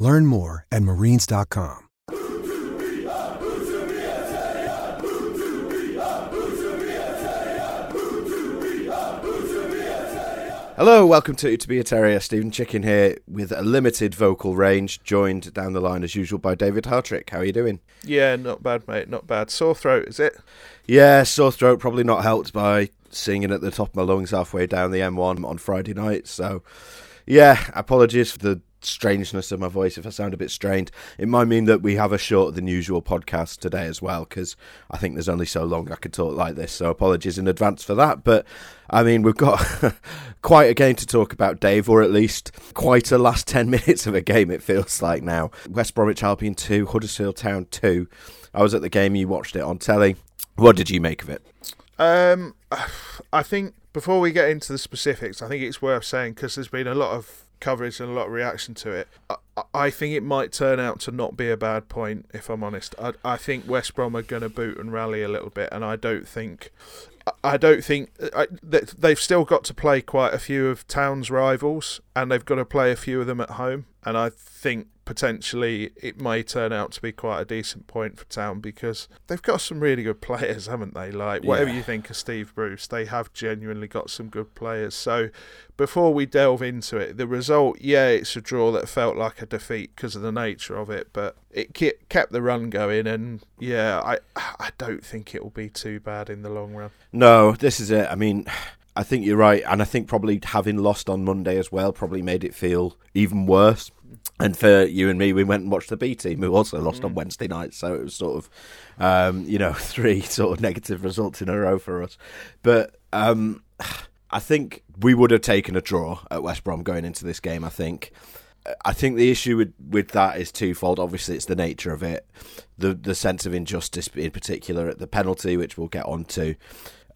Learn more at marines.com. Hello, welcome to To Be a Terrier. Steven Chicken here with a limited vocal range, joined down the line as usual by David Hartrick. How are you doing? Yeah, not bad, mate. Not bad. Sore throat, is it? Yeah, sore throat. Probably not helped by singing at the top of my lungs halfway down the M1 on Friday night. So, yeah, apologies for the strangeness of my voice if I sound a bit strained. It might mean that we have a shorter than usual podcast today as well, because I think there's only so long I could talk like this. So apologies in advance for that. But I mean, we've got quite a game to talk about, Dave, or at least quite a last 10 minutes of a game, it feels like now. West Bromwich Albion 2, Huddersfield Town 2. I was at the game, you watched it on telly. What did you make of it? Um, I think before we get into the specifics, I think it's worth saying because there's been a lot of coverage and a lot of reaction to it. I, I think it might turn out to not be a bad point, if I'm honest. I, I think West Brom are going to boot and rally a little bit, and I don't think. I don't think I, they've still got to play quite a few of Town's rivals, and they've got to play a few of them at home. And I think potentially it may turn out to be quite a decent point for Town because they've got some really good players, haven't they? Like whatever Yeah. you think of Steve Bruce, they have genuinely got some good players. So before we delve into it, the result, yeah, it's a draw that felt like a defeat because of the nature of it, but it kept the run going, and yeah, I I don't think it will be too bad in the long run. No, this is it. I mean, I think you're right, and I think probably having lost on Monday as well probably made it feel even worse. And for you and me, we went and watched the B team, who also lost on Wednesday night, so it was sort of, um, you know, three sort of negative results in a row for us. But um, I think we would have taken a draw at West Brom going into this game. I think. I think the issue with, with that is twofold. Obviously, it's the nature of it, the the sense of injustice in particular at the penalty, which we'll get on to.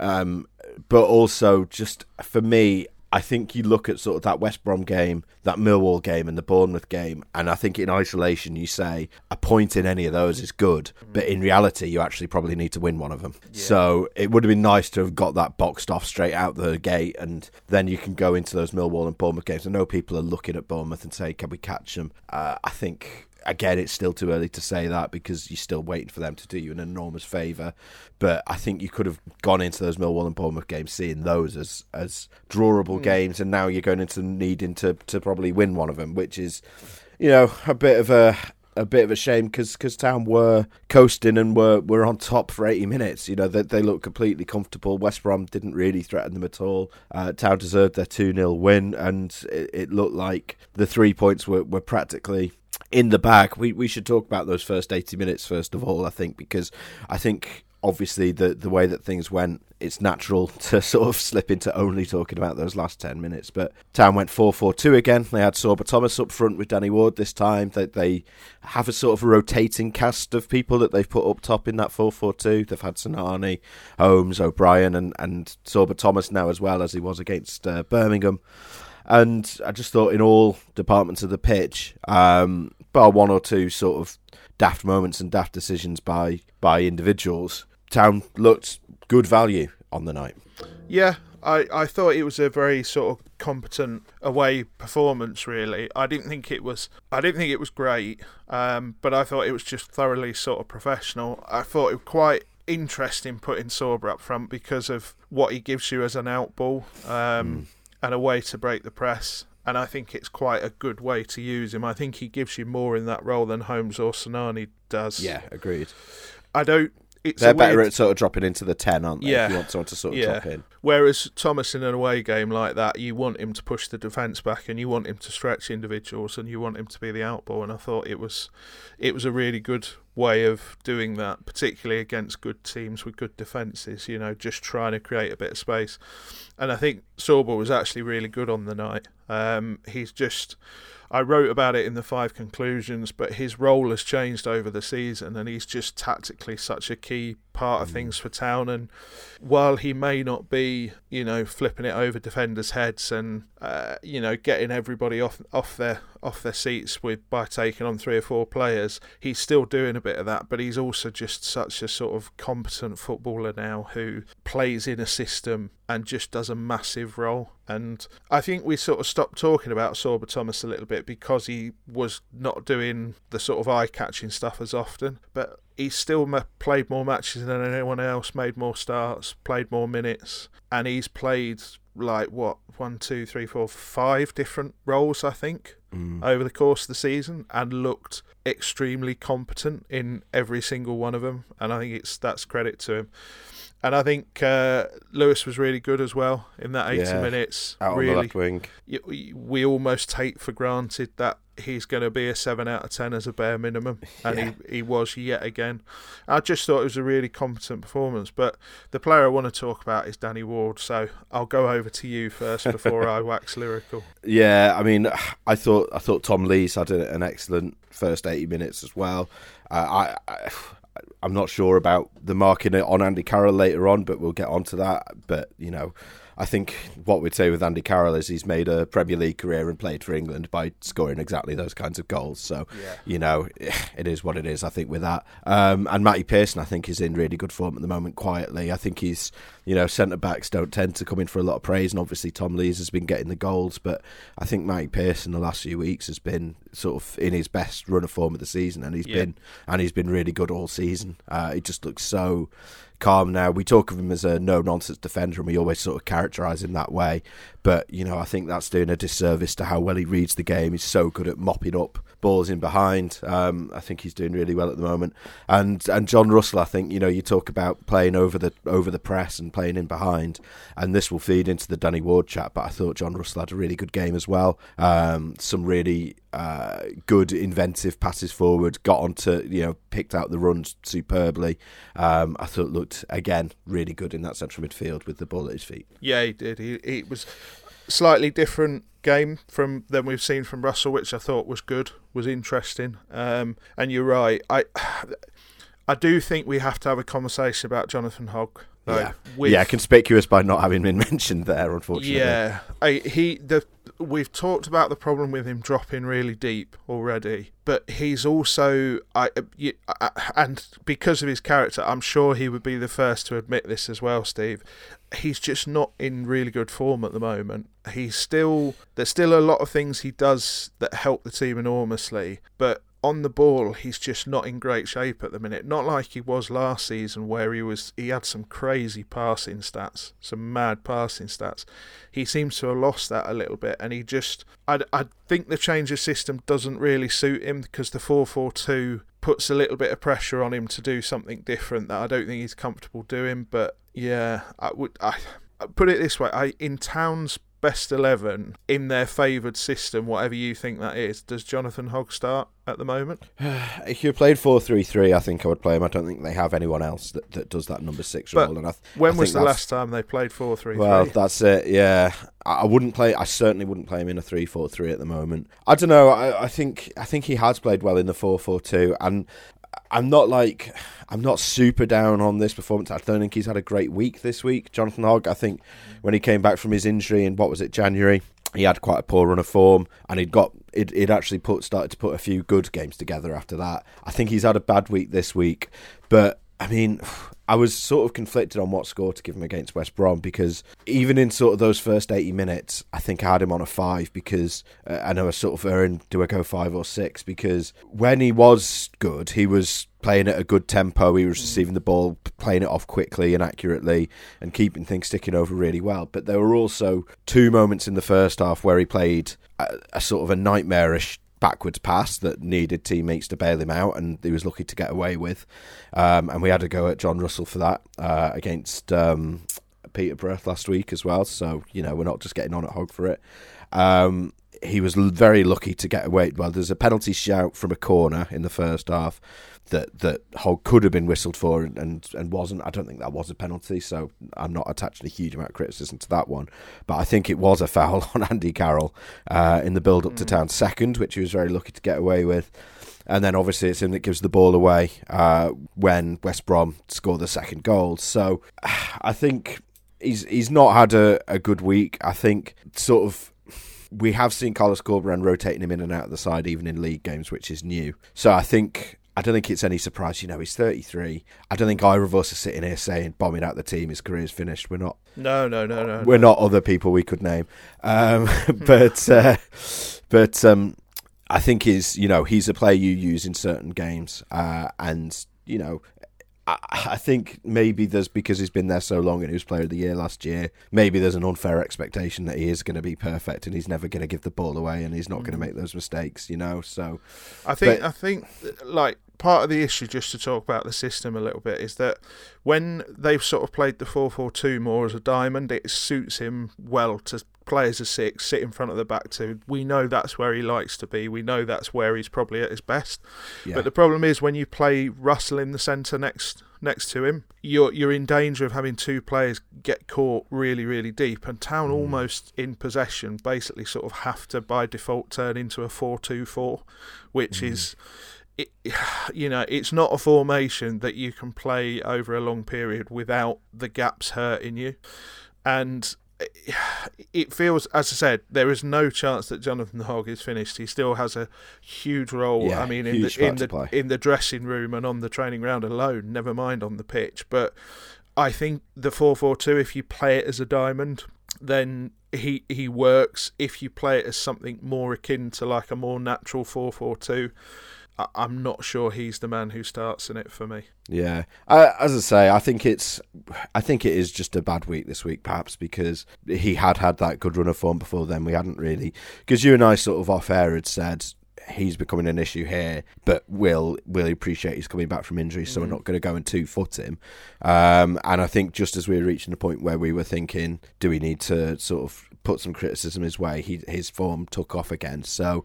Um, but also, just for me, I think you look at sort of that West Brom game, that Millwall game, and the Bournemouth game, and I think in isolation you say a point in any of those is good, but in reality you actually probably need to win one of them. So it would have been nice to have got that boxed off straight out the gate, and then you can go into those Millwall and Bournemouth games. I know people are looking at Bournemouth and say, "Can we catch them?" Uh, I think again, it's still too early to say that because you're still waiting for them to do you an enormous favour. But I think you could have gone into those Millwall and Bournemouth games seeing those as as drawable hmm. games, and now you're going into needing to to probably win one of them, which is, you know, a bit of a. A bit of a shame because Town were coasting and were, were on top for 80 minutes. You know, they, they looked completely comfortable. West Brom didn't really threaten them at all. Uh, Town deserved their 2 0 win, and it, it looked like the three points were, were practically in the bag. We we should talk about those first eighty minutes first of all. I think because I think obviously the the way that things went, it's natural to sort of slip into only talking about those last ten minutes. But Town went four four two again. They had Sorba Thomas up front with Danny Ward this time. That they have a sort of a rotating cast of people that they've put up top in that four four two. They've had Sinani, Holmes, O'Brien, and and Sorba Thomas now as well as he was against uh, Birmingham. And I just thought in all departments of the pitch, um, bar one or two sort of daft moments and daft decisions by by individuals, Town looked good value on the night. Yeah, I, I thought it was a very sort of competent away performance. Really, I didn't think it was I didn't think it was great, um, but I thought it was just thoroughly sort of professional. I thought it was quite interesting putting Sorba up front because of what he gives you as an out ball um, and a way to break the press. And I think it's quite a good way to use him. I think he gives you more in that role than Holmes or Sinani does. Yeah, agreed. I don't. It's They're better weird- at sort of dropping into the ten, aren't they? Yeah. If you want someone to sort of Yeah. drop in. Whereas Thomas in an away game like that, you want him to push the defence back and you want him to stretch individuals and you want him to be the outball. And I thought it was, it was a really good way of doing that, particularly against good teams with good defences. You know, just trying to create a bit of space. And I think Sorba was actually really good on the night. Um, he's just I wrote about it in the five conclusions, but his role has changed over the season, and he's just tactically such a key part of mm. things for Town. And while he may not be, you know, flipping it over defenders' heads and uh, you know getting everybody off off their off their seats with by taking on three or four players, he's still doing a bit of that. But he's also just such a sort of competent footballer now who plays in a system and just does a massive role. And I think we sort of stopped talking about Sorba Thomas a little bit because he was not doing the sort of eye catching stuff as often. But he's still played more matches than anyone else, made more starts, played more minutes, and he's played like what one, two, three, four, five different roles, I think, mm. over the course of the season, and looked extremely competent in every single one of them. And I think it's that's credit to him. And I think uh, Lewis was really good as well in that 80 yeah, minutes. Out really, on the left wing. We almost take for granted that he's going to be a 7 out of 10 as a bare minimum. And yeah. he, he was yet again. I just thought it was a really competent performance. But the player I want to talk about is Danny Ward. So I'll go over to you first before I wax lyrical. Yeah, I mean, I thought I thought Tom Lees had an excellent first 80 minutes as well. Uh, I, I I'm not sure about the marking on Andy Carroll later on, but we'll get on to that. But you know, I think what we'd say with Andy Carroll is he's made a Premier League career and played for England by scoring exactly those kinds of goals. So, yeah. you know, it is what it is, I think, with that. Um, and Matty Pearson, I think, is in really good form at the moment, quietly. I think he's, you know, centre backs don't tend to come in for a lot of praise. And obviously, Tom Lees has been getting the goals. But I think Matty Pearson, the last few weeks, has been sort of in his best run of form of the season. And he's yeah. been and he's been really good all season. Uh, he just looks so calm now. We talk of him as a no nonsense defender, and we always sort of characterise him that way. But you know, I think that's doing a disservice to how well he reads the game. He's so good at mopping up balls in behind. Um, I think he's doing really well at the moment. And and Jon Russell, I think you know, you talk about playing over the over the press and playing in behind, and this will feed into the Danny Ward chat. But I thought Jon Russell had a really good game as well. Um, some really uh, good inventive passes forward, got onto you know picked out the runs superbly. Um, I thought looked again really good in that central midfield with the ball at his feet. Yeah, he did. He, he was slightly different game from than we've seen from Russell, which I thought was good, was interesting. Um, and you're right. I I do think we have to have a conversation about Jonathan Hogg. Though, yeah, with, yeah, conspicuous by not having been mentioned there, unfortunately. Yeah, I, he the we've talked about the problem with him dropping really deep already, but he's also I, I, and because of his character, I'm sure he would be the first to admit this as well, Steve. He's just not in really good form at the moment. He's still there's still a lot of things he does that help the team enormously, but on the ball, he's just not in great shape at the minute. Not like he was last season, where he was. He had some crazy passing stats, some mad passing stats. He seems to have lost that a little bit, and he just. I, I think the change of system doesn't really suit him because the four four two puts a little bit of pressure on him to do something different that I don't think he's comfortable doing. But yeah, I would. I put it this way: I in Towns best 11 in their favoured system, whatever you think that is, does Jonathan Hogg start at the moment? if you played 4 3 3, I think I would play him. I don't think they have anyone else that, that does that number six but role. And I, when I was the last time they played 4 3 Well, that's it, yeah. I wouldn't play. I certainly wouldn't play him in a three-four-three at the moment. I don't know. I, I think I think he has played well in the four-four-two, and I'm not like I'm not super down on this performance. I don't think he's had a great week this week. Jonathan Hogg, I think when he came back from his injury in what was it January, he had quite a poor run of form, and he'd got it. He'd actually put started to put a few good games together after that. I think he's had a bad week this week, but I mean, I was sort of conflicted on what score to give him against West Brom because even in sort of those first 80 minutes, I think I had him on a five because uh, I know I sort of earned, do I go five or six? Because when he was good, he was playing at a good tempo, he was receiving the ball, playing it off quickly and accurately, and keeping things sticking over really well. But there were also two moments in the first half where he played a, a sort of a nightmarish backwards pass that needed teammates to bail him out, and he was lucky to get away with. Um, and we had to go at Jon Russell for that uh, against um, Peterborough last week as well. So you know we're not just getting on at Hogg for it. Um, he was very lucky to get away. Well, there's a penalty shout from a corner in the first half that that Hogg could have been whistled for and, and, and wasn't. I don't think that was a penalty, so I'm not attaching a huge amount of criticism to that one. But I think it was a foul on Andy Carroll uh, in the build up mm. to town second, which he was very lucky to get away with. And then obviously it's him that gives the ball away uh, when West Brom score the second goal. So I think he's he's not had a, a good week. I think sort of we have seen Carlos Corberán rotating him in and out of the side even in league games, which is new. So I think I don't think it's any surprise. You know, he's 33. I don't think either of us are sitting here saying bombing out the team. His career's finished. We're not. No, no, no, no. We're no. not other people we could name. Um, but uh, but um, I think he's you know he's a player you use in certain games, uh, and you know I, I think maybe there's because he's been there so long and he was player of the year last year. Maybe there's an unfair expectation that he is going to be perfect and he's never going to give the ball away and he's not mm. going to make those mistakes. You know, so I think but, I think like part of the issue, just to talk about the system a little bit, is that when they've sort of played the 4 4 2 more as a diamond, it suits him well to play as a six, sit in front of the back two. We know that's where he likes to be. We know that's where he's probably at his best. Yeah. But the problem is when you play Russell in the centre next next to him, you're you're in danger of having two players get caught really, really deep. And Town mm. almost in possession basically sort of have to by default turn into a four two four, which mm. is it, you know, it's not a formation that you can play over a long period without the gaps hurting you. And it feels, as I said, there is no chance that Jonathan Hogg is finished. He still has a huge role. Yeah, I mean, in the in the in the dressing room and on the training ground alone. Never mind on the pitch. But I think the four four two, if you play it as a diamond, then he he works. If you play it as something more akin to like a more natural four four two I'm not sure he's the man who starts in it for me. Yeah, as I say, I think it's, I think it is just a bad week this week, perhaps because he had had that good run of form before then. We hadn't really, because you and I sort of off air had said he's becoming an issue here, but we'll will appreciate he's coming back from injury, so mm. we're not going to go and two foot him. Um, and I think just as we were reaching the point where we were thinking, do we need to sort of put some criticism his way? He, his form took off again, so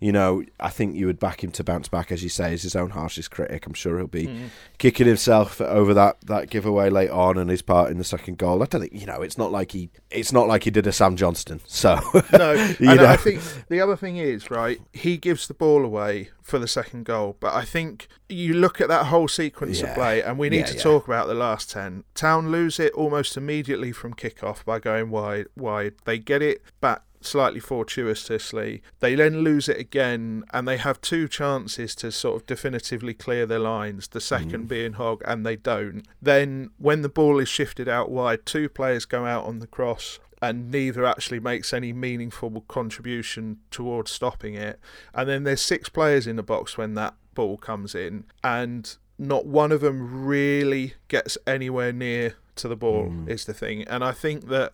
you know, I think you would back him to bounce back, as you say, as his own harshest critic. I'm sure he'll be mm. kicking himself over that, that giveaway late on and his part in the second goal. I don't think you know. It's not like he. It's not like he did a Sam Johnstone. So no, and know. I think the other thing is right. He gives the ball away for the second goal, but I think you look at that whole sequence yeah. of play, and we need yeah, to yeah. talk about the last ten. Town lose it almost immediately from kickoff by going wide. Wide, they get it back slightly fortuitously. They then lose it again, and they have two chances to sort of definitively clear their lines, the second mm. being Hogg, and they don't. Then, when the ball is shifted out wide, two players go out on the cross. And neither actually makes any meaningful contribution towards stopping it. And then there's six players in the box when that ball comes in, and not one of them really gets anywhere near to the ball, mm. is the thing. And I think that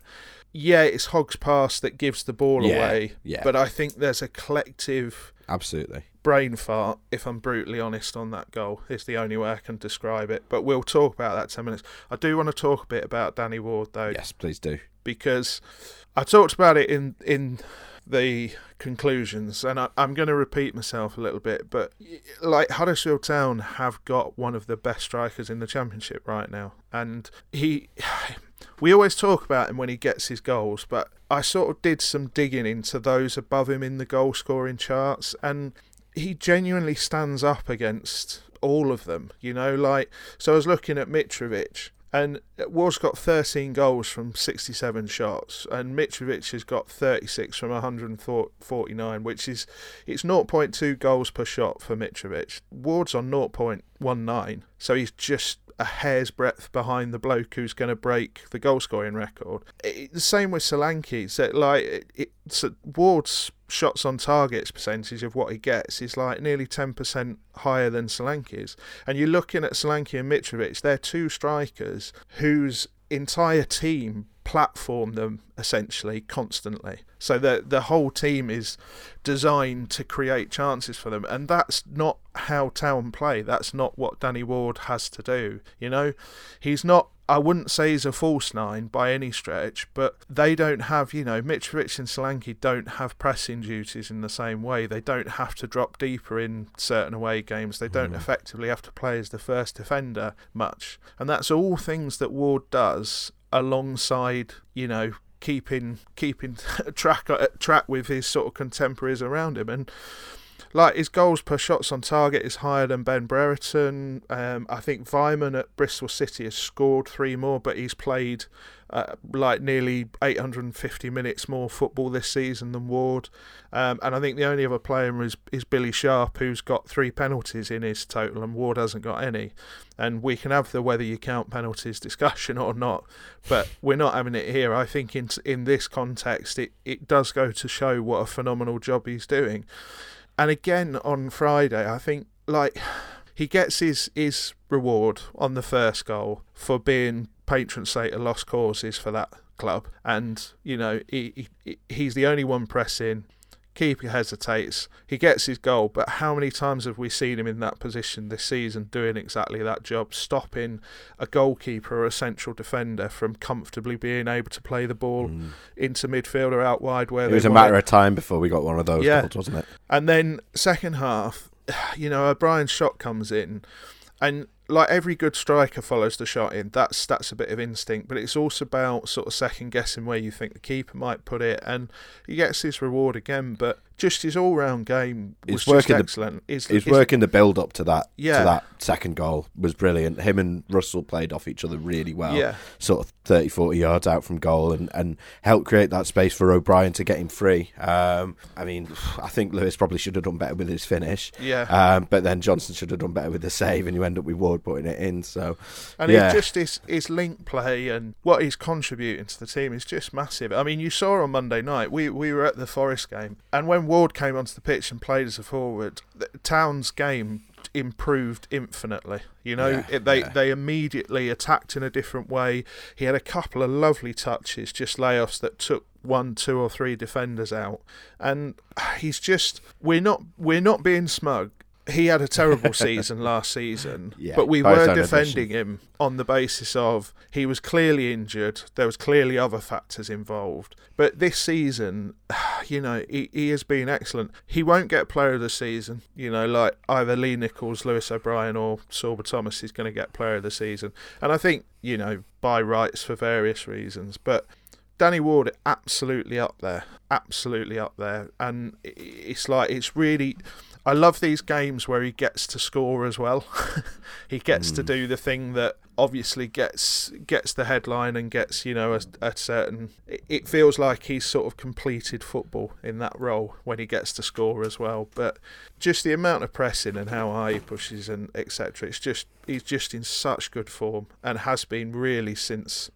yeah, it's Hogg's pass that gives the ball yeah, away. Yeah. But I think there's a collective absolutely brain fart. If I'm brutally honest on that goal, is the only way I can describe it. But we'll talk about that ten minutes. I do want to talk a bit about Danny Ward though. Yes, please do. Because I talked about it in in the conclusions, and I, am going to repeat myself a little bit, but like Huddersfield Town have got one of the best strikers in the Championship right now, and he we always talk about him when he gets his goals, but I sort of did some digging into those above him in the goal scoring charts, and he genuinely stands up against all of them. You know, like so I was looking at Mitrovic. And Ward's got 13 goals from 67 shots, and Mitrovic has got 36 from 149, which is it's 0.2 goals per shot for Mitrovic. Ward's on 0.19, so he's just a hair's breadth behind the bloke who's going to break the goal scoring record. It, the same with Solanke. So like it, it so Ward's shots on targets percentage of what he gets is like nearly 10% higher than Solanke's. And you're looking at Solanke and Mitrovic, they're two strikers whose entire team platform them essentially constantly. So the the whole team is designed to create chances for them, and that's not how Town play. That's not what Danny Ward has to do. You know, he's not I wouldn't say he's a false nine by any stretch, but they don't have, you know, Mitrovic and Solanke don't have pressing duties in the same way. They don't have to drop deeper in certain away games. They don't mm. effectively have to play as the first defender much. And that's all things that Ward does alongside, you know, keeping keeping track track with his sort of contemporaries around him and like his goals per shots on target is higher than Ben Brereton. Um, I think Weimann at Bristol City has scored three more, but he's played uh, like nearly 850 minutes more football this season than Ward. Um, and I think the only other player is, is Billy Sharp, who's got three penalties in his total, and Ward hasn't got any. And we can have the whether you count penalties discussion or not, but we're not having it here. I think in in this context, it, it does go to show what a phenomenal job he's doing. And again on Friday, I think like he gets his his reward on the first goal for being patron saint of lost causes for that club, and you know he, he he's the only one pressing keeper hesitates. He gets his goal, but how many times have we seen him in that position this season doing exactly that job, stopping a goalkeeper or a central defender from comfortably being able to play the ball mm. into midfield or out wide where it was a matter of time before we got one of those yeah. goals, wasn't it? And then second half, you know, O'Brien's shot comes in and like every good striker follows the shot in. That's that's a bit of instinct, but it's also about sort of second guessing where you think the keeper might put it, and he gets his reward again. But just his all round game was he's working excellent. The, he's, he's, working the build up to that. Yeah. to that second goal was brilliant. Him and Russell played off each other really well. Yeah, sort of 30, 40 yards out from goal, and and helped create that space for O'Brien to get him free. Um, I mean, I think Lewis probably should have done better with his finish. Yeah, um, but then Johnson should have done better with the save, and you end up with Ward putting it in. So, and yeah. just his his link play and what he's contributing to the team is just massive. I mean, you saw on Monday night we we were at the Forest game, and when Ward came onto the pitch and played as a forward, Town's game improved infinitely. You know, yeah, it, they yeah. they immediately attacked in a different way. He had a couple of lovely touches, just layoffs that took one, two, or three defenders out, and he's just we're not we're not being smug he had a terrible season last season, yeah, but we were defending him on the basis of he was clearly injured. There was clearly other factors involved. But this season, you know, he, he has been excellent. He won't get Player of the Season. You know, like either Lee Nicholls, Lewis O'Brien, or Sorba Thomas is going to get Player of the Season. And I think you know by rights for various reasons, but. Danny Ward absolutely up there, absolutely up there, and it's like it's really I love these games where he gets to score as well. he gets mm. to hmm. do the thing that obviously gets gets the headline and gets you know a, a, certain. It feels like he's sort of completed football in that role when he gets to score as well. But just the amount of pressing and how high he pushes and etc. It's just he's just in such good form and has been really since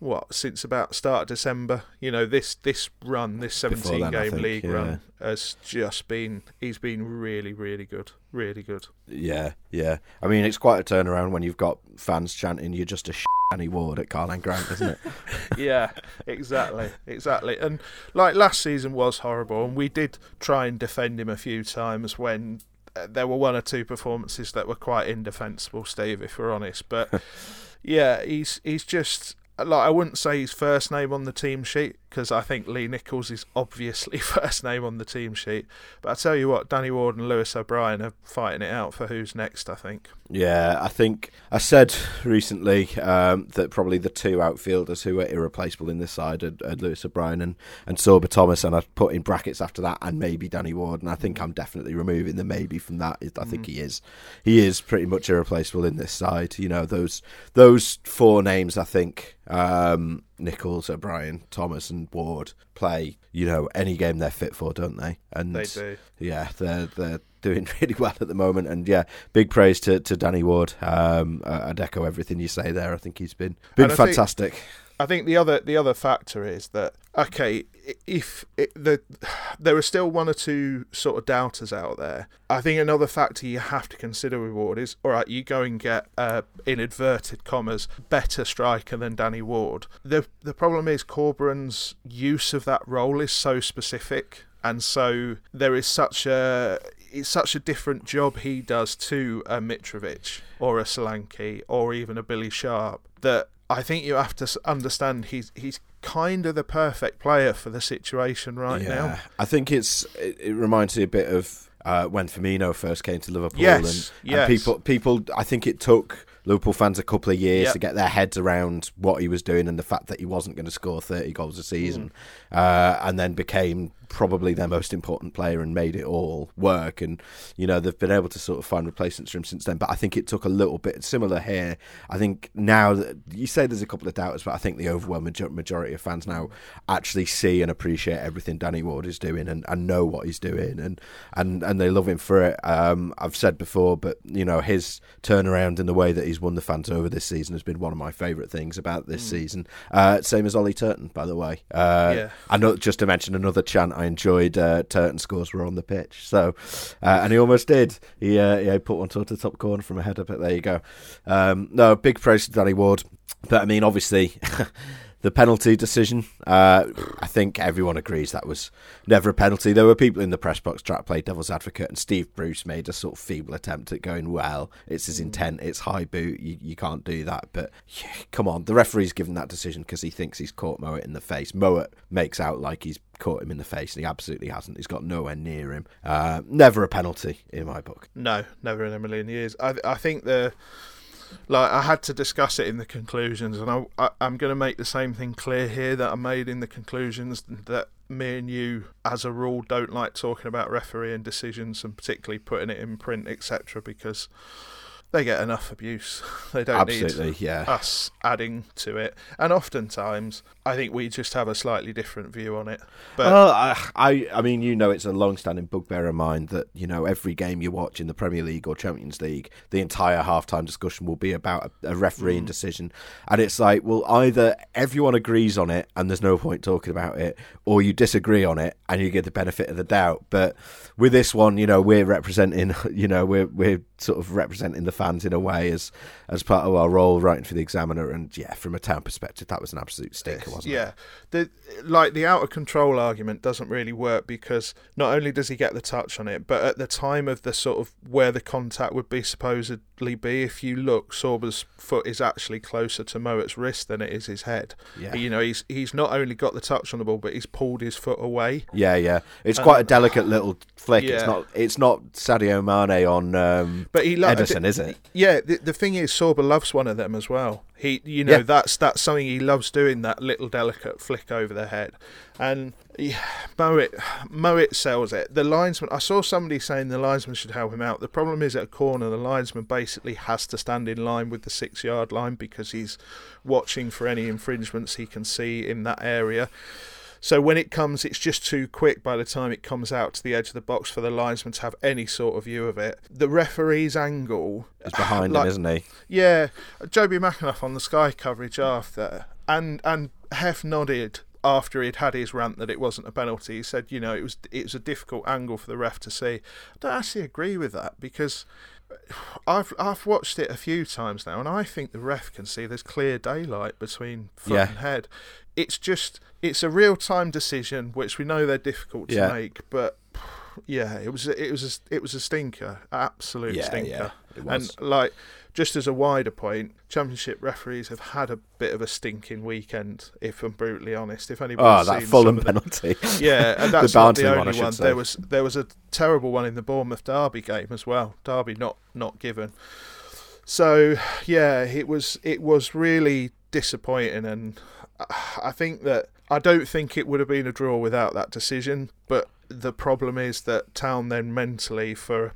what since about start of December. You know this this run, this seventeen then, game think, league yeah. run has just been he's been really really good, really good. Yeah, yeah. I mean it's quite a turnaround when you've got fans chanting you're just a Danny Ward at Karlan Grant, isn't it? yeah, exactly, exactly. And like last season was horrible, and we did try and defend him a few times when uh, there were one or two performances that were quite indefensible, Steve, if we're honest. But yeah, he's he's just like I wouldn't say his first name on the team sheet because I think Lee Nicholls is obviously first name on the team sheet. But I tell you what, Danny Ward and Lewis O'Brien are fighting it out for who's next. I think. Yeah, I think I said recently um, that probably the two outfielders who are irreplaceable in this side are, are Lewis O'Brien and and Sorba Thomas, and I put in brackets after that and maybe Danny Ward, and I think I'm definitely removing the maybe from that. I think mm. he is he is pretty much irreplaceable in this side. You know those those four names. I think. Um, Nicholls, O'Brien, Thomas, and Ward play, you know, any game they're fit for, don't they? And they do. Yeah, they're they're doing really well at the moment. And yeah, big praise to, to Danny Ward. Um, I'd echo everything you say there. I think he's been been fantastic. I think the other the other factor is that okay, if it, the there are still one or two sort of doubters out there, I think another factor you have to consider with Ward is all right. You go and get uh, in inverted commas better striker than Danny Ward. The the problem is Corberan's use of that role is so specific, and so there is such a it's such a different job he does to a Mitrovic or a Solanke or even a Billy Sharp that I think you have to understand he's he's kind of the perfect player for the situation right now. I think it's it, it reminds me a bit of uh, when Firmino first came to Liverpool. Yes, and, yes. and people people I think it took Liverpool fans a couple of years Yep. to get their heads around what he was doing and the fact that he wasn't going to score 30 goals a Mm. season uh, and then became probably their most important player and made it all work. And you know they've been able to sort of find replacements for him since then. But I think it took a little bit. Similar here I think now that you say there's a couple of doubters but I think the overwhelming majority of fans now actually see and appreciate everything Danny Ward is doing and, and know what he's doing and, and, and they love him for it. Um, I've said before but you know his turnaround in the way that he's won the fans over this season has been one of my favourite things about this season. Uh, same as Ollie Turton by the way. Uh, Yeah. I know just to mention another chant I enjoyed. Uh, Turton scores were on the pitch, so uh, and he almost did. He uh, he put one towards the top corner from a header, but there you go. Um, no, big praise to Danny Ward, but I mean, obviously. The penalty decision, uh, I think everyone agrees that was never a penalty. There were people in the press box trying to play devil's advocate, and Steve Bruce made a sort of feeble attempt at going, "Well, it's his intent. It's high boot. You, you can't do that." But yeah, come on, the referee's given that decision because he thinks he's caught Mowatt in the face. Mowatt makes out like he's caught him in the face, and he absolutely hasn't. He's got nowhere near him. Uh, never a penalty in my book. No, never in a million years. I I think the like I had to discuss it in the conclusions, and I, I I'm going to make the same thing clear here that I made in the conclusions that me and you, as a rule, don't like talking about refereeing decisions and particularly putting it in print, etc. Because they get enough abuse. They don't Absolutely, need yeah. us adding to it, and oftentimes I think we just have a slightly different view on it. But well, I, I, I mean, you know, it's a long-standing bugbear of mine that you know every game you watch in the Premier League or Champions League, the entire half-time discussion will be about a, a refereeing mm. decision, and it's like, well, either everyone agrees on it and there's no point talking about it, or you disagree on it and you get the benefit of the doubt. But with this one, you know, we're representing, you know, we're we're sort of representing the fans in a way as as part of our role, writing for the Examiner, and yeah, from a town perspective, that was an absolute stinker, wasn't it? yeah, the like the out of control argument doesn't really work because not only does he get the touch on it, but at the time of the sort of where the contact would be supposedly be, if you look, Sorba's foot is actually closer to Mowatt's wrist than it is his head. Yeah. You know, he's he's not only got the touch on the ball, but he's pulled his foot away. Yeah, yeah. It's quite a delicate little flick. It's not. It's not Sadio Mane on um, But he lo- Ederson, is it? Yeah, the, the thing is, Sorba loves one of them as well. He, you know, Yeah. that's that's something he loves doing. That little delicate flick over the head, and Mowatt Mowatt sells it. The linesman, I saw somebody saying the linesman should help him out. The problem is at a corner, the linesman basically has to stand in line with the six yard line because he's watching for any infringements he can see in that area. So when it comes, it's just too quick by the time it comes out to the edge of the box for the linesman to have any sort of view of it. The referee's angle is behind like- him, isn't he? yeah, Jobi McAnuff on the Sky coverage after, and and Hef nodded after he'd had his rant that it wasn't a penalty. He said, you know, it was it was a difficult angle for the ref to see. I don't actually agree with that because I've I've watched it a few times now, and I think the ref can see there's clear daylight between foot Yeah. and head. It's just it's a real time decision, which we know they're difficult to Yeah. make, but. Yeah, it was it was a, it was a stinker, absolute Yeah, stinker. yeah, it was. And like, just as a wider point, championship referees have had a bit of a stinking weekend. If I'm brutally honest, if Oh, anybody's ah, that Fulham the- penalty. yeah, and that's the not the only one, one. There was there was a terrible one in the Bournemouth Derby game as well. Derby not not given. So yeah, it was it was really disappointing, and I think that I don't think it would have been a draw without that decision. But the problem is that Town then mentally for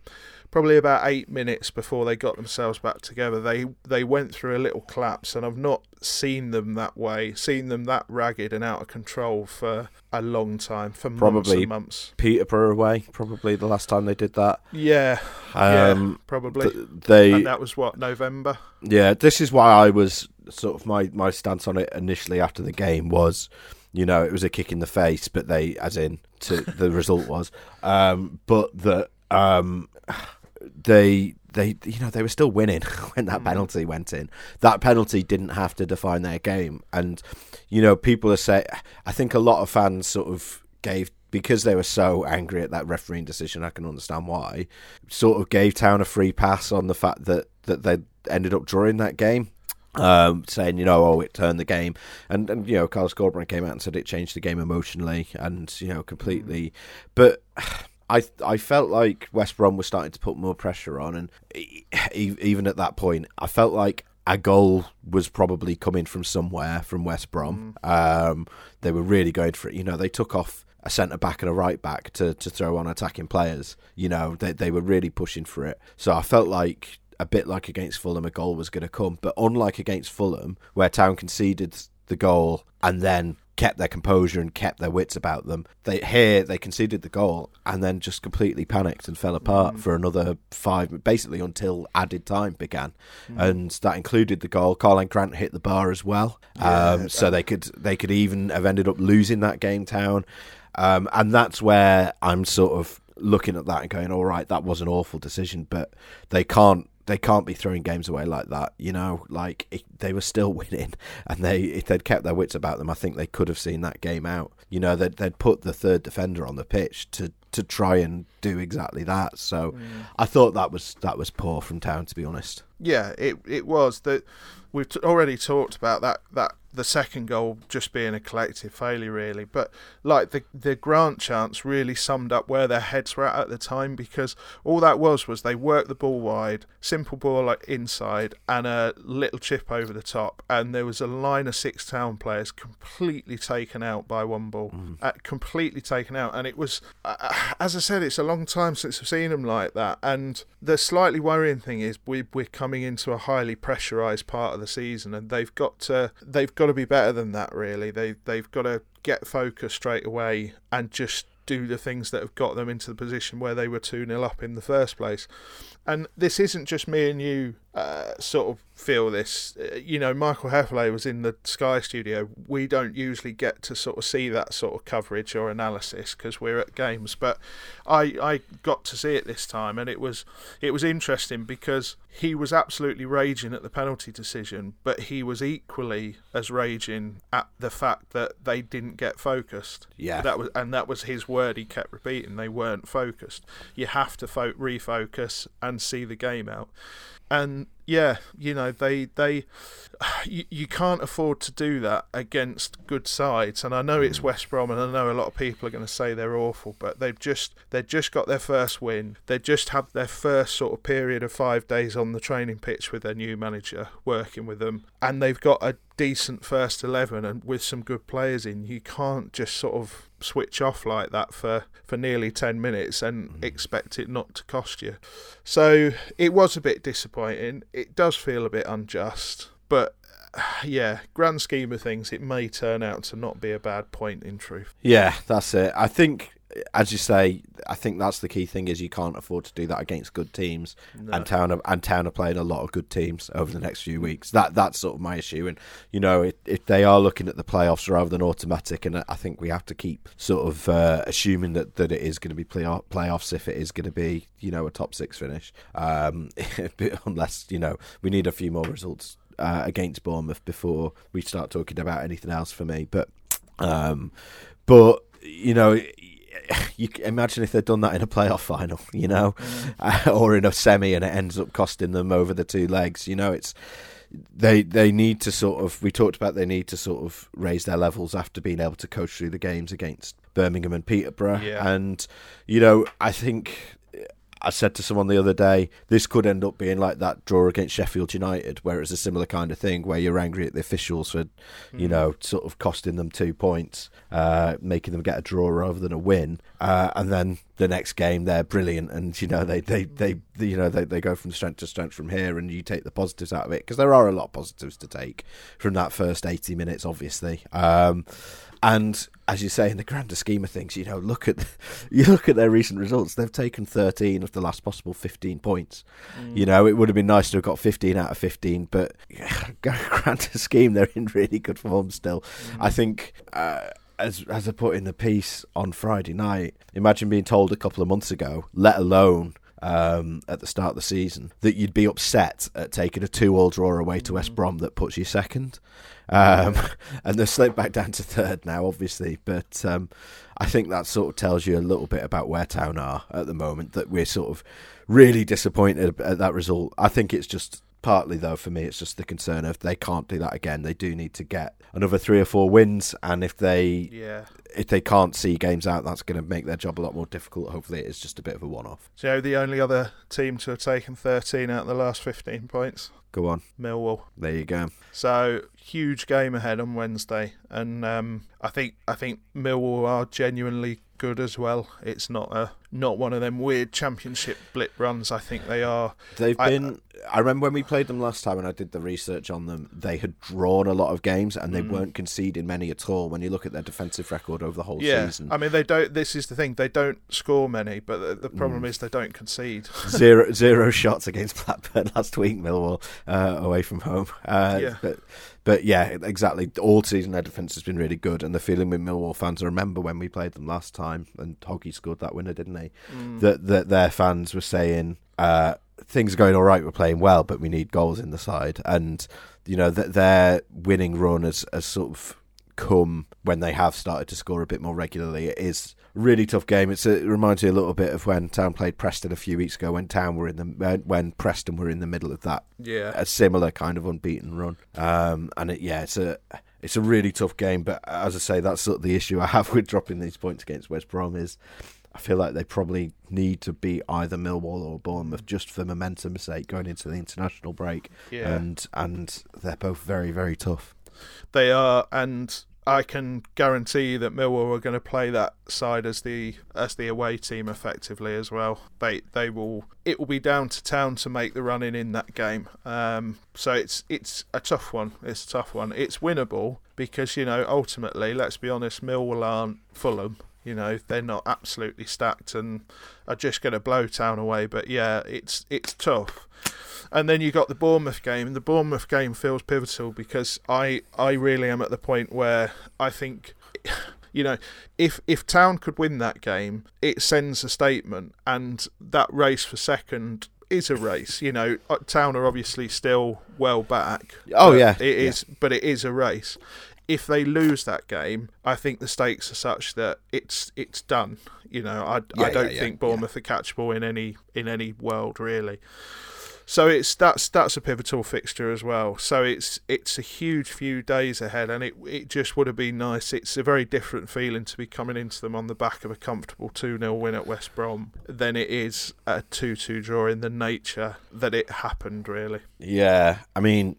probably about eight minutes before they got themselves back together, they they went through a little collapse, and I've not seen them that way, seen them that ragged and out of control for a long time, for months Probably and months. Peterborough away, probably the last time they did that. Yeah, Um, yeah, probably. th- they, and that was what November. yeah, this is why I was sort of my my stance on it initially after the game was, you know, it was a kick in the face, but they, as in, to the result was, um, but that um, they they you know they were still winning when that penalty went in. That penalty didn't have to define their game, and you know people are saying. I think a lot of fans sort of gave because they were so angry at that refereeing decision. I can understand why. Sort of gave Town a free pass on the fact that that they ended up drawing that game. um, saying, you know, oh, it turned the game. And, and you know, Carlos Corberán came out and said it changed the game emotionally and, you know, completely. But. I I felt like West Brom was starting to put more pressure on, and even at that point, I felt like a goal was probably coming from somewhere from West Brom. Mm. Um, they were really going for it. You know, they took off a centre back and a right back to, to throw on attacking players. You know, they they were really pushing for it. So I felt like a bit like against Fulham, a goal was going to come. But unlike against Fulham, where Town conceded the goal and then kept their composure and kept their wits about them. They here they conceded the goal and then just completely panicked and fell apart mm. for another five, basically until added time began, mm. and that included the goal. Karlan Grant hit the bar as well, yeah, um, so they could they could even have ended up losing that game. Town, um, and that's where I'm sort of looking at that and going, all right, that was an awful decision, but they can't they can't be throwing games away like that. You know, like it, they were still winning, and they if they'd kept their wits about them, I think they could have seen that game out. You know, they'd, they'd put the third defender on the pitch to to try and do exactly that. So mm. I thought that was that was poor from Town, to be honest. Yeah, it it was that we've t- already talked about that that the second goal just being a collective failure, really. But like the the Grant chance really summed up where their heads were at at the time because all that was was they worked the ball wide, simple ball like inside, and a little chip over the top, and there was a line of six town players completely taken out by one ball, mm. uh, completely taken out, and it was uh, uh, as I said, it's a long time since I've seen them like that, and the slightly worrying thing is we we're coming into a highly pressurized part of the season, and they've got to they've got got to be better than that. Really, they they've got to get focused straight away and just do the things that have got them into the position where they were 2 0 up in the first place. And this isn't just me and you uh, sort of feel this. Uh, you know, Michael Hefele was in the Sky studio. We don't usually get to sort of see that sort of coverage or analysis because we're at games, but I I got to see it this time, and it was it was interesting because he was absolutely raging at the penalty decision, but he was equally as raging at the fact that they didn't get focused. Yeah, that was and that was his word. He kept repeating they weren't focused. You have to fo- refocus and see the game out and yeah, you know they they you, you can't afford to do that against good sides. And I know it's mm. West Brom, and I know a lot of people are going to say they're awful, but they've just they've just got their first win. They just had their first sort of period of five days on the training pitch with their new manager working with them, and they've got a decent first 11 and with some good players in you can't just sort of switch off like that for for nearly 10 minutes and mm. expect it not to cost you so it was a bit disappointing it does feel a bit unjust but yeah, grand scheme of things, it may turn out to not be a bad point in truth. Yeah, that's it. I think as you say, I think that's the key thing is you can't afford to do that against good teams, no. and town are, and town are playing a lot of good teams over the next few weeks. That that's sort of my issue, and you know if, if they are looking at the playoffs rather than automatic, and I think we have to keep sort of uh, assuming that, that it is going to be play- playoffs if it is going to be you know a top six finish, um, unless you know we need a few more results uh, against Bournemouth before we start talking about anything else for me, but. Um, but you know, you imagine if they'd done that in a playoff final, you know, mm. or in a semi, and it ends up costing them over the two legs. You know, it's they they need to sort of. We talked about they need to sort of raise their levels after being able to coach through the games against Birmingham and Peterborough, yeah. and you know, I think I said to someone the other day, this could end up being like that draw against Sheffield United, where it's a similar kind of thing, where you're angry at the officials for, mm. you know, sort of costing them two points, uh, making them get a draw rather than a win, uh, and then the next game they're brilliant, and you know they they they, they you know they, they go from strength to strength from here, and you take the positives out of it because there are a lot of positives to take from that first eighty minutes, obviously. Um, and as you say, in the grander scheme of things, you know, look at you look at their recent results. They've taken thirteen of the last possible fifteen points. Mm. You know, it would have been nice to have got fifteen out of fifteen, but grander scheme, they're in really good form still. Mm. I think. Uh, as as I put in the piece on Friday night, imagine being told a couple of months ago, let alone um, at the start of the season, that you'd be upset at taking a two-all draw away to West. Brom that puts you second. Um, and they're slipped back down to third now, obviously. But um, I think that sort of tells you a little bit about where Town are at the moment. That we're sort of really disappointed at that result. I think it's just partly though for me it's just the concern of they can't do that again. They do need to get another three or four wins, and if they Yeah. if they can't see games out, that's going to make their job a lot more difficult. Hopefully, it is just a bit of a one-off. So the only other team to have taken 13 out of the last 15 points? Go on, Millwall. there you go. So huge game ahead on Wednesday, and um, I think I think Millwall are genuinely good as well. It's not a not one of them weird championship blip runs. I think they are. They've I- been. I remember when we played them last time, and I did the research on them. They had drawn a lot of games, and they Mm. weren't conceding many at all. When you look at their defensive record over the whole Yeah, season, I mean they don't. This is the thing. They don't score many, but the, the problem Mm. is they don't concede. zero zero shots against Blackburn last week, Millwall uh, away from home. Uh, Yeah. But but yeah, exactly. All season their defence has been really good, and the feeling with Millwall fans. I remember when we played them last time, and Hoggy scored that winner, didn't he? Mm. That that their fans were saying. Uh, Things are going all right. We're playing well, but we need goals in the side. And you know that their winning run has, has sort of come when they have started to score a bit more regularly. It is really tough game. It's a, it reminds me a little bit of when Town played Preston a few weeks ago. When Town were in the when, Preston were in the middle of that yeah, a similar kind of unbeaten run. Um, and it, yeah, it's a it's a really tough game. But as I say, that's sort of the issue I have with dropping these points against West Brom is. I feel like they probably need to beat either Millwall or Bournemouth just for momentum's sake going into the international break, yeah. and and they're both very very tough. They are, and I can guarantee that Millwall are going to play that side as the as the away team effectively as well. They they will. It will be down to town to make the running in that game. Um, so it's it's a tough one. It's a tough one. It's winnable because you know ultimately, let's be honest, Millwall aren't Fulham. You know they're not absolutely stacked and are just going to blow town away. But yeah, it's it's tough. And then you got the Bournemouth game. The Bournemouth game feels pivotal because I I really am at the point where I think you know if if Town could win that game, it sends a statement, and that race for second is a race. You know, Uh, Town are obviously still well back. Oh, yeah, it is, but it is a race. If they lose that game, I think the stakes are such that it's it's done. You know, I, Yeah, I don't yeah, yeah, think Bournemouth are catchable in any in any world really. So it's that's that's a pivotal fixture as well. So it's it's a huge few days ahead, and it it just would have been nice. It's a very different feeling to be coming into them on the back of a comfortable two 0 win at West Brom than it is a two two draw in the nature that it happened. Really, Yeah, I mean,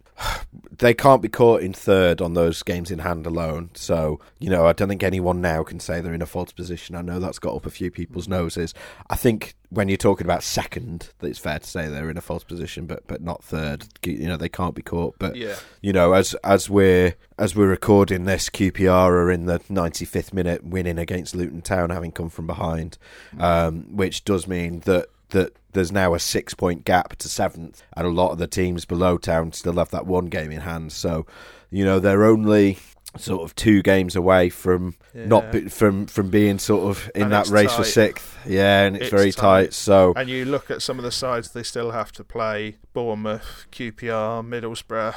they can't be caught in third on those games in hand alone. So, you know, I don't think anyone now can say they're in a false position. I know that's got up a few people's noses. I think when you're talking about second, that it's fair to say they're in a false position, but but not third. You know, they can't be caught. But yeah, you know, as as we're as we're recording this, QPR are in the 95th minute, winning against Luton Town, having come from behind, um, which does mean that that there's now a six point gap to seventh, and a lot of the teams below Town still have that one game in hand. So, you know, they're only sort of two games away from not be, from from being sort of in And that race for sixth. Yeah, and it's, It's very tight. tight. So and you look at some of the sides they still have to play: Bournemouth, QPR, Middlesbrough,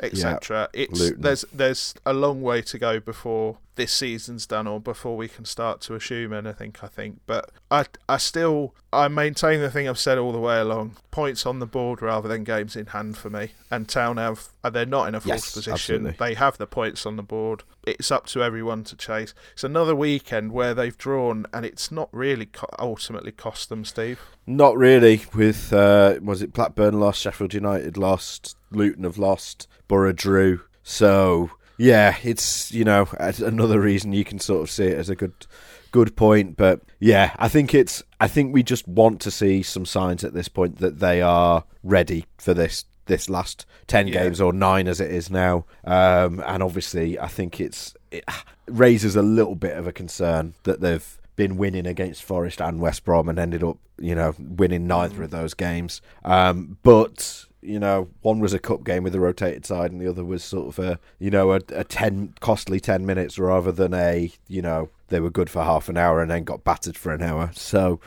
etc. It's Luton. there's there's a long way to go before this season's done or before we can start to assume anything. I think, but I I still I maintain the thing I've said all the way along: points on the board rather than games in hand for me. And Town have uh, they're not in a false Yes, position. absolutely. They have the points on the board. It's up to everyone to chase. It's another weekend where they've drawn, and it's not really co- ultimately cost them, Steve. Not really. With uh, was it Blackburn lost, Sheffield United lost, Luton have lost, Boro drew. So yeah, it's you know another reason you can sort of see it as a good good point. But yeah, I think it's I think we just want to see some signs at this point that they are ready for this this last 10 Yeah. games or 9 as it is now um, and obviously I think it's it raises a little bit of a concern that they've been winning against Forest and West Brom and ended up you know winning neither of those games um, but you know one was a cup game with a rotated side and the other was sort of a you know a, a 10 costly 10 minutes rather than a you know they were good for half an hour and then got battered for an hour. So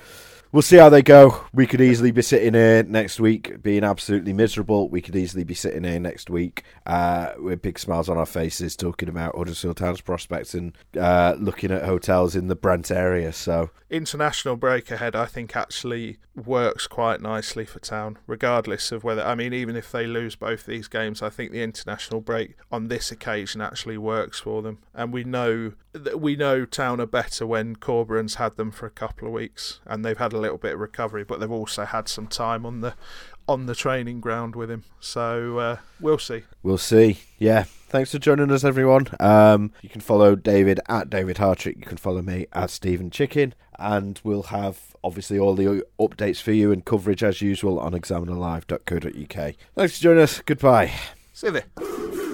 we'll see how they go. We could easily be sitting here next week being absolutely miserable. We could easily be sitting here next week uh, with big smiles on our faces talking about Huddersfield Town's prospects and uh, looking at hotels in the Brent area. So international break ahead, I think, actually works quite nicely for Town, regardless of whether. I mean, even if they lose both these games, I think the international break on this occasion actually works for them. And we know that we know Town are better when Corberan's had them for a couple of weeks, and they've had a little bit of recovery, but they've also had some time on the on the training ground with him. So uh, we'll see. We'll see. Yeah. Thanks for joining us, everyone. Um, you can follow David at David Hartrick. You can follow me at Steven Chicken, and we'll have obviously all the updates for you and coverage as usual on examinerlive.co.uk. Thanks for joining us. Goodbye. See you there.